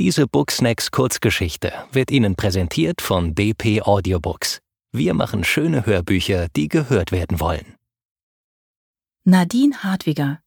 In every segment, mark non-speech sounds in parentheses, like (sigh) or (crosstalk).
Diese Booksnacks Kurzgeschichte wird Ihnen präsentiert von DP Audiobooks. Wir machen schöne Hörbücher, die gehört werden wollen. Nadine Hartwiger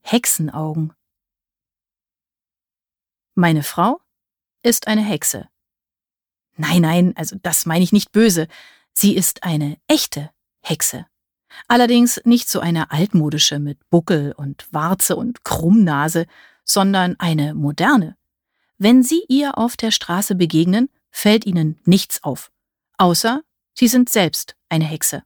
Hexenaugen Meine Frau ist eine Hexe. Nein, nein, also das meine ich nicht böse. Sie ist eine echte Hexe. Allerdings nicht so eine altmodische mit Buckel und Warze und Krummnase, sondern eine moderne. Wenn Sie ihr auf der Straße begegnen, fällt Ihnen nichts auf, außer Sie sind selbst eine Hexe.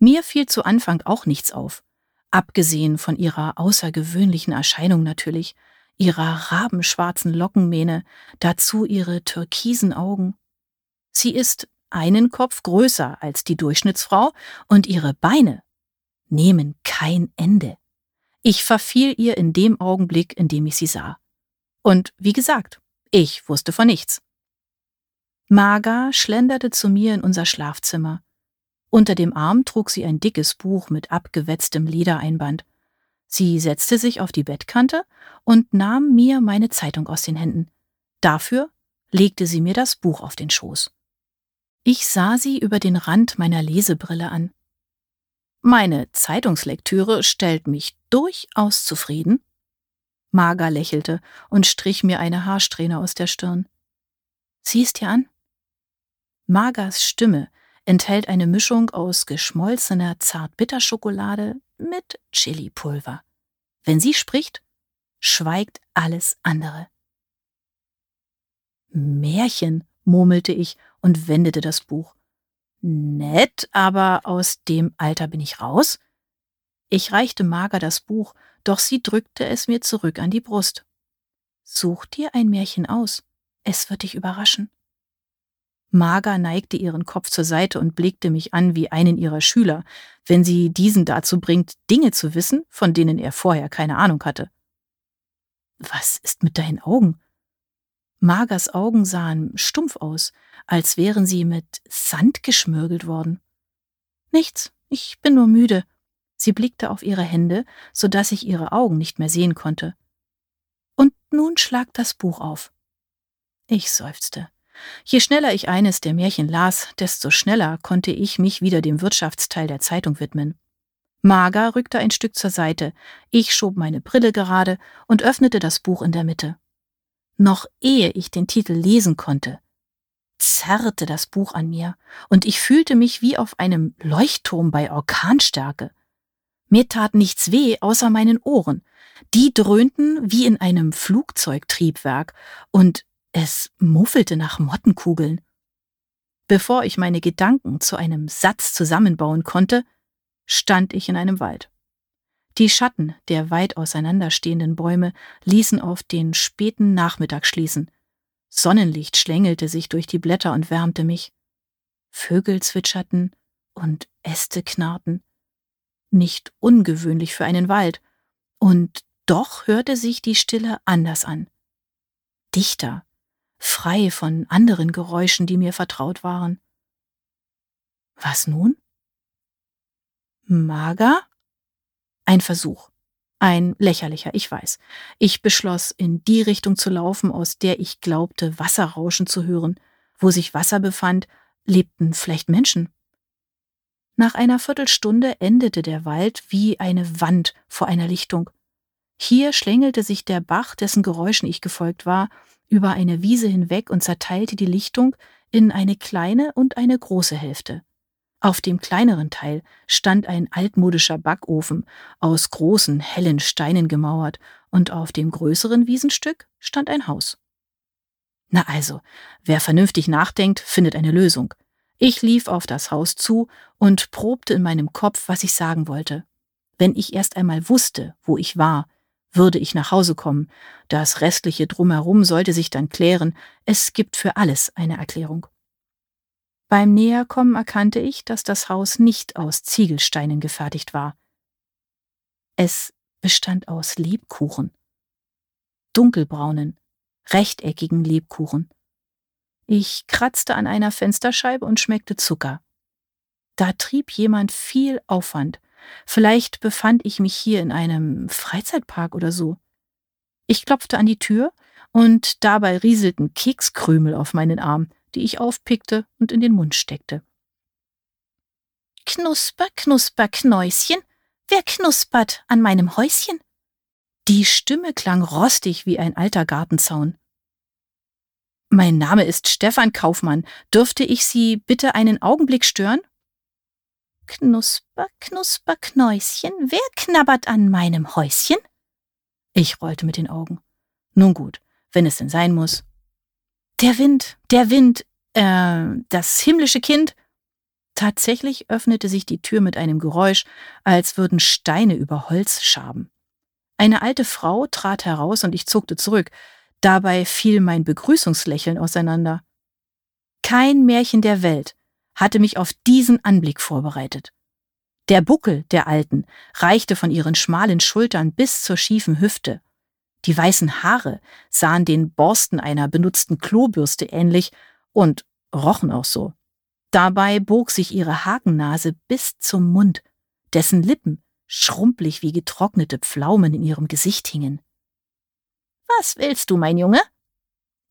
Mir fiel zu Anfang auch nichts auf, abgesehen von ihrer außergewöhnlichen Erscheinung natürlich, ihrer rabenschwarzen Lockenmähne, dazu ihre türkisen Augen. Sie ist einen Kopf größer als die Durchschnittsfrau und ihre Beine nehmen kein Ende. Ich verfiel ihr in dem Augenblick, in dem ich sie sah. Und wie gesagt, ich wusste von nichts. Marga schlenderte zu mir in unser Schlafzimmer. Unter dem Arm trug sie ein dickes Buch mit abgewetztem Ledereinband. Sie setzte sich auf die Bettkante und nahm mir meine Zeitung aus den Händen. Dafür legte sie mir das Buch auf den Schoß. Ich sah sie über den Rand meiner Lesebrille an. Meine Zeitungslektüre stellt mich durchaus zufrieden, Marga lächelte und strich mir eine Haarsträhne aus der Stirn. Siehst dir an? Margas Stimme enthält eine Mischung aus geschmolzener Zartbitterschokolade mit Chilipulver. Wenn sie spricht, schweigt alles andere. Märchen, murmelte ich und wendete das Buch. Nett, aber aus dem Alter bin ich raus. Ich reichte Marga das Buch doch sie drückte es mir zurück an die Brust. Such dir ein Märchen aus, es wird dich überraschen. Marga neigte ihren Kopf zur Seite und blickte mich an wie einen ihrer Schüler, wenn sie diesen dazu bringt, Dinge zu wissen, von denen er vorher keine Ahnung hatte. Was ist mit deinen Augen? Margas Augen sahen stumpf aus, als wären sie mit Sand geschmürgelt worden. Nichts, ich bin nur müde. Sie blickte auf ihre Hände, so dass ich ihre Augen nicht mehr sehen konnte. Und nun schlag das Buch auf. Ich seufzte. Je schneller ich eines der Märchen las, desto schneller konnte ich mich wieder dem Wirtschaftsteil der Zeitung widmen. Marga rückte ein Stück zur Seite, ich schob meine Brille gerade und öffnete das Buch in der Mitte. Noch ehe ich den Titel lesen konnte, zerrte das Buch an mir, und ich fühlte mich wie auf einem Leuchtturm bei Orkanstärke. Mir tat nichts weh außer meinen Ohren. Die dröhnten wie in einem Flugzeugtriebwerk und es muffelte nach Mottenkugeln. Bevor ich meine Gedanken zu einem Satz zusammenbauen konnte, stand ich in einem Wald. Die Schatten der weit auseinanderstehenden Bäume ließen auf den späten Nachmittag schließen. Sonnenlicht schlängelte sich durch die Blätter und wärmte mich. Vögel zwitscherten und Äste knarrten nicht ungewöhnlich für einen Wald, und doch hörte sich die Stille anders an. Dichter, frei von anderen Geräuschen, die mir vertraut waren. Was nun? Mager? Ein Versuch. Ein lächerlicher, ich weiß. Ich beschloss, in die Richtung zu laufen, aus der ich glaubte, Wasserrauschen zu hören. Wo sich Wasser befand, lebten vielleicht Menschen. Nach einer Viertelstunde endete der Wald wie eine Wand vor einer Lichtung. Hier schlängelte sich der Bach, dessen Geräuschen ich gefolgt war, über eine Wiese hinweg und zerteilte die Lichtung in eine kleine und eine große Hälfte. Auf dem kleineren Teil stand ein altmodischer Backofen, aus großen, hellen Steinen gemauert, und auf dem größeren Wiesenstück stand ein Haus. Na also, wer vernünftig nachdenkt, findet eine Lösung. Ich lief auf das Haus zu und probte in meinem Kopf, was ich sagen wollte. Wenn ich erst einmal wusste, wo ich war, würde ich nach Hause kommen. Das restliche drumherum sollte sich dann klären. Es gibt für alles eine Erklärung. Beim Näherkommen erkannte ich, dass das Haus nicht aus Ziegelsteinen gefertigt war. Es bestand aus Lebkuchen. Dunkelbraunen, rechteckigen Lebkuchen. Ich kratzte an einer Fensterscheibe und schmeckte Zucker. Da trieb jemand viel Aufwand. Vielleicht befand ich mich hier in einem Freizeitpark oder so. Ich klopfte an die Tür und dabei rieselten Kekskrümel auf meinen Arm, die ich aufpickte und in den Mund steckte. Knusper, knusper, Knäuschen, wer knuspert an meinem Häuschen? Die Stimme klang rostig wie ein alter Gartenzaun. Mein Name ist Stefan Kaufmann. Dürfte ich Sie bitte einen Augenblick stören? Knusper, knusper, Knäuschen, wer knabbert an meinem Häuschen? Ich rollte mit den Augen. Nun gut, wenn es denn sein muss. Der Wind, der Wind, äh, das himmlische Kind. Tatsächlich öffnete sich die Tür mit einem Geräusch, als würden Steine über Holz schaben. Eine alte Frau trat heraus und ich zuckte zurück. Dabei fiel mein Begrüßungslächeln auseinander. Kein Märchen der Welt hatte mich auf diesen Anblick vorbereitet. Der Buckel der Alten reichte von ihren schmalen Schultern bis zur schiefen Hüfte. Die weißen Haare sahen den Borsten einer benutzten Klobürste ähnlich und rochen auch so. Dabei bog sich ihre Hakennase bis zum Mund, dessen Lippen schrumpelig wie getrocknete Pflaumen in ihrem Gesicht hingen. Was willst du, mein Junge?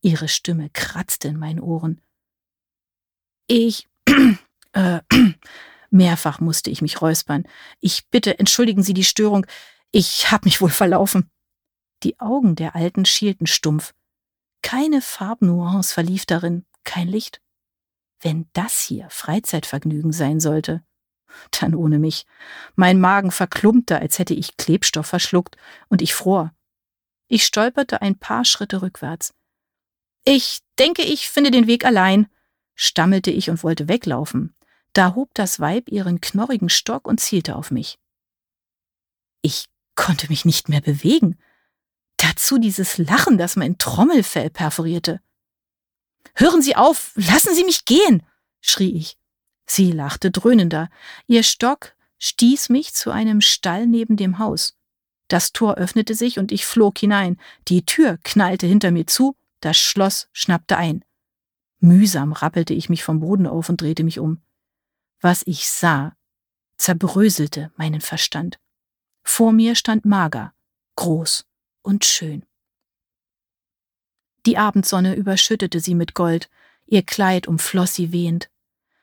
Ihre Stimme kratzte in meinen Ohren. Ich. (clears throat) äh, (clears throat) mehrfach musste ich mich räuspern. Ich bitte, entschuldigen Sie die Störung. Ich hab mich wohl verlaufen. Die Augen der Alten schielten stumpf. Keine Farbnuance verlief darin, kein Licht. Wenn das hier Freizeitvergnügen sein sollte, dann ohne mich. Mein Magen verklumpte, als hätte ich Klebstoff verschluckt, und ich fror. Ich stolperte ein paar Schritte rückwärts. Ich denke, ich finde den Weg allein, stammelte ich und wollte weglaufen. Da hob das Weib ihren knorrigen Stock und zielte auf mich. Ich konnte mich nicht mehr bewegen. Dazu dieses Lachen, das mein Trommelfell perforierte. Hören Sie auf, lassen Sie mich gehen, schrie ich. Sie lachte dröhnender. Ihr Stock stieß mich zu einem Stall neben dem Haus. Das Tor öffnete sich und ich flog hinein. Die Tür knallte hinter mir zu, das Schloss schnappte ein. Mühsam rappelte ich mich vom Boden auf und drehte mich um. Was ich sah, zerbröselte meinen Verstand. Vor mir stand Mager, groß und schön. Die Abendsonne überschüttete sie mit Gold, ihr Kleid umfloss sie wehend.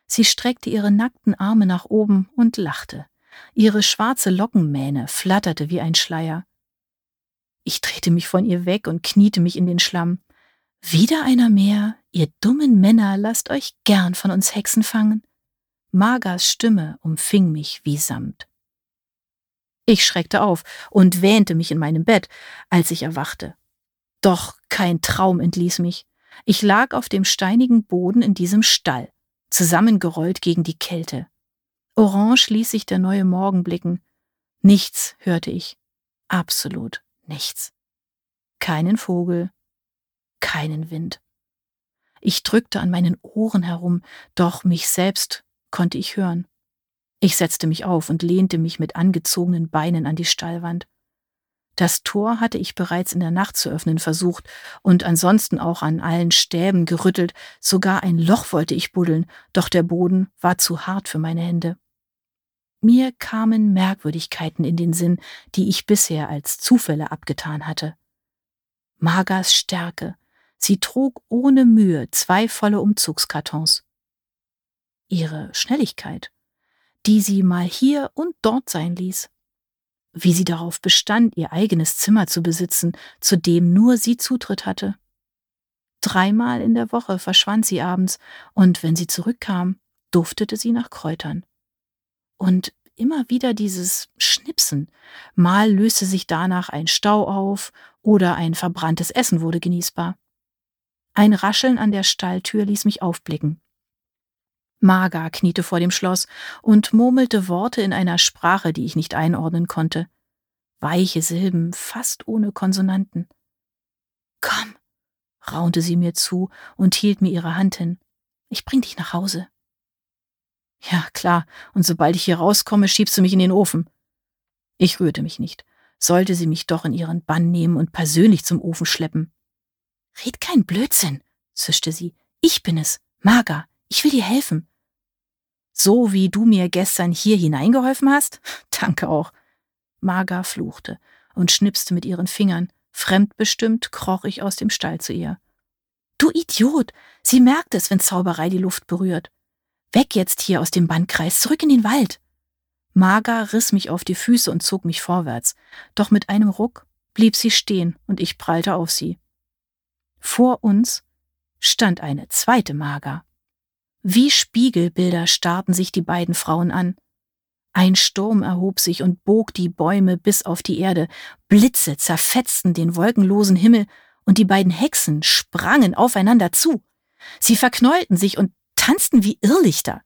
Sie streckte ihre nackten Arme nach oben und lachte. Ihre schwarze Lockenmähne flatterte wie ein Schleier. Ich drehte mich von ihr weg und kniete mich in den Schlamm. Wieder einer mehr, ihr dummen Männer, lasst euch gern von uns Hexen fangen. Magers Stimme umfing mich wie Samt. Ich schreckte auf und wähnte mich in meinem Bett, als ich erwachte. Doch kein Traum entließ mich. Ich lag auf dem steinigen Boden in diesem Stall, zusammengerollt gegen die Kälte. Orange ließ sich der neue Morgen blicken. Nichts hörte ich. Absolut nichts. Keinen Vogel, keinen Wind. Ich drückte an meinen Ohren herum, doch mich selbst konnte ich hören. Ich setzte mich auf und lehnte mich mit angezogenen Beinen an die Stallwand. Das Tor hatte ich bereits in der Nacht zu öffnen versucht und ansonsten auch an allen Stäben gerüttelt, sogar ein Loch wollte ich buddeln, doch der Boden war zu hart für meine Hände. Mir kamen Merkwürdigkeiten in den Sinn, die ich bisher als Zufälle abgetan hatte. Magas Stärke, sie trug ohne Mühe zwei volle Umzugskartons. Ihre Schnelligkeit, die sie mal hier und dort sein ließ. Wie sie darauf bestand, ihr eigenes Zimmer zu besitzen, zu dem nur sie Zutritt hatte. Dreimal in der Woche verschwand sie abends, und wenn sie zurückkam, duftete sie nach Kräutern. Und immer wieder dieses Schnipsen. Mal löste sich danach ein Stau auf oder ein verbranntes Essen wurde genießbar. Ein Rascheln an der Stalltür ließ mich aufblicken. Marga kniete vor dem Schloss und murmelte Worte in einer Sprache, die ich nicht einordnen konnte. Weiche Silben, fast ohne Konsonanten. Komm, raunte sie mir zu und hielt mir ihre Hand hin. Ich bring dich nach Hause. Ja, klar, und sobald ich hier rauskomme, schiebst du mich in den Ofen. Ich rührte mich nicht. Sollte sie mich doch in ihren Bann nehmen und persönlich zum Ofen schleppen. Red kein Blödsinn, zischte sie. Ich bin es, Marga. Ich will dir helfen. So wie du mir gestern hier hineingeholfen hast? (laughs) Danke auch. Marga fluchte und schnipste mit ihren Fingern, Fremdbestimmt kroch ich aus dem Stall zu ihr. Du Idiot! Sie merkt es, wenn Zauberei die Luft berührt. Weg jetzt hier aus dem Bandkreis, zurück in den Wald. Marga riss mich auf die Füße und zog mich vorwärts, doch mit einem Ruck blieb sie stehen und ich prallte auf sie. Vor uns stand eine zweite Marga. Wie Spiegelbilder starrten sich die beiden Frauen an. Ein Sturm erhob sich und bog die Bäume bis auf die Erde, Blitze zerfetzten den wolkenlosen Himmel, und die beiden Hexen sprangen aufeinander zu. Sie verknäulten sich und tanzten wie Irrlichter.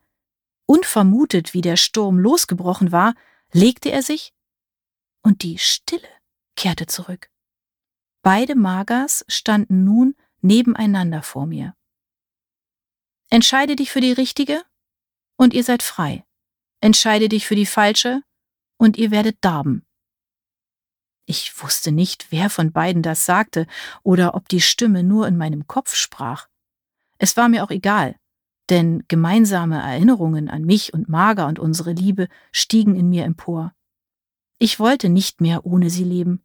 Unvermutet, wie der Sturm losgebrochen war, legte er sich, und die Stille kehrte zurück. Beide Magas standen nun nebeneinander vor mir. Entscheide dich für die richtige, und ihr seid frei. Entscheide dich für die falsche, und ihr werdet darben. Ich wusste nicht, wer von beiden das sagte oder ob die Stimme nur in meinem Kopf sprach. Es war mir auch egal, denn gemeinsame Erinnerungen an mich und Marga und unsere Liebe stiegen in mir empor. Ich wollte nicht mehr ohne sie leben.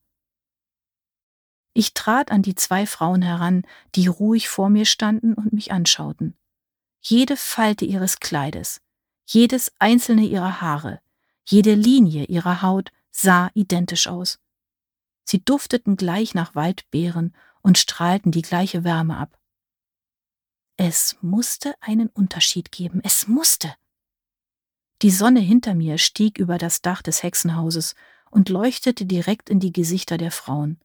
Ich trat an die zwei Frauen heran, die ruhig vor mir standen und mich anschauten. Jede Falte ihres Kleides, jedes einzelne ihrer Haare, jede Linie ihrer Haut sah identisch aus. Sie dufteten gleich nach Waldbeeren und strahlten die gleiche Wärme ab. Es musste einen Unterschied geben, es musste. Die Sonne hinter mir stieg über das Dach des Hexenhauses und leuchtete direkt in die Gesichter der Frauen.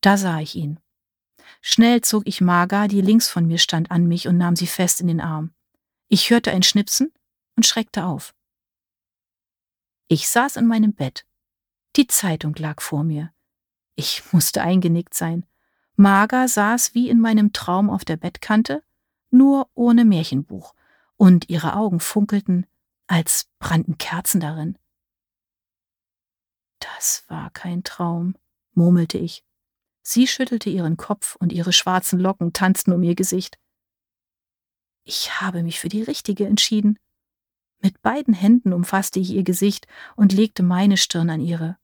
Da sah ich ihn. Schnell zog ich Marga, die links von mir stand, an mich und nahm sie fest in den Arm. Ich hörte ein Schnipsen und schreckte auf. Ich saß in meinem Bett. Die Zeitung lag vor mir. Ich musste eingenickt sein. Marga saß wie in meinem Traum auf der Bettkante, nur ohne Märchenbuch, und ihre Augen funkelten, als brannten Kerzen darin. Das war kein Traum, murmelte ich. Sie schüttelte ihren Kopf und ihre schwarzen Locken tanzten um ihr Gesicht. Ich habe mich für die richtige entschieden. Mit beiden Händen umfasste ich ihr Gesicht und legte meine Stirn an ihre.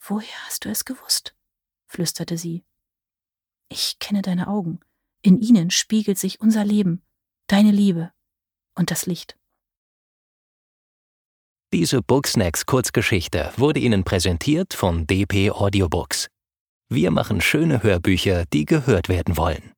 Woher hast du es gewusst? Flüsterte sie. Ich kenne deine Augen. In ihnen spiegelt sich unser Leben, deine Liebe und das Licht. Diese Booksnacks Kurzgeschichte wurde Ihnen präsentiert von DP Audiobooks. Wir machen schöne Hörbücher, die gehört werden wollen.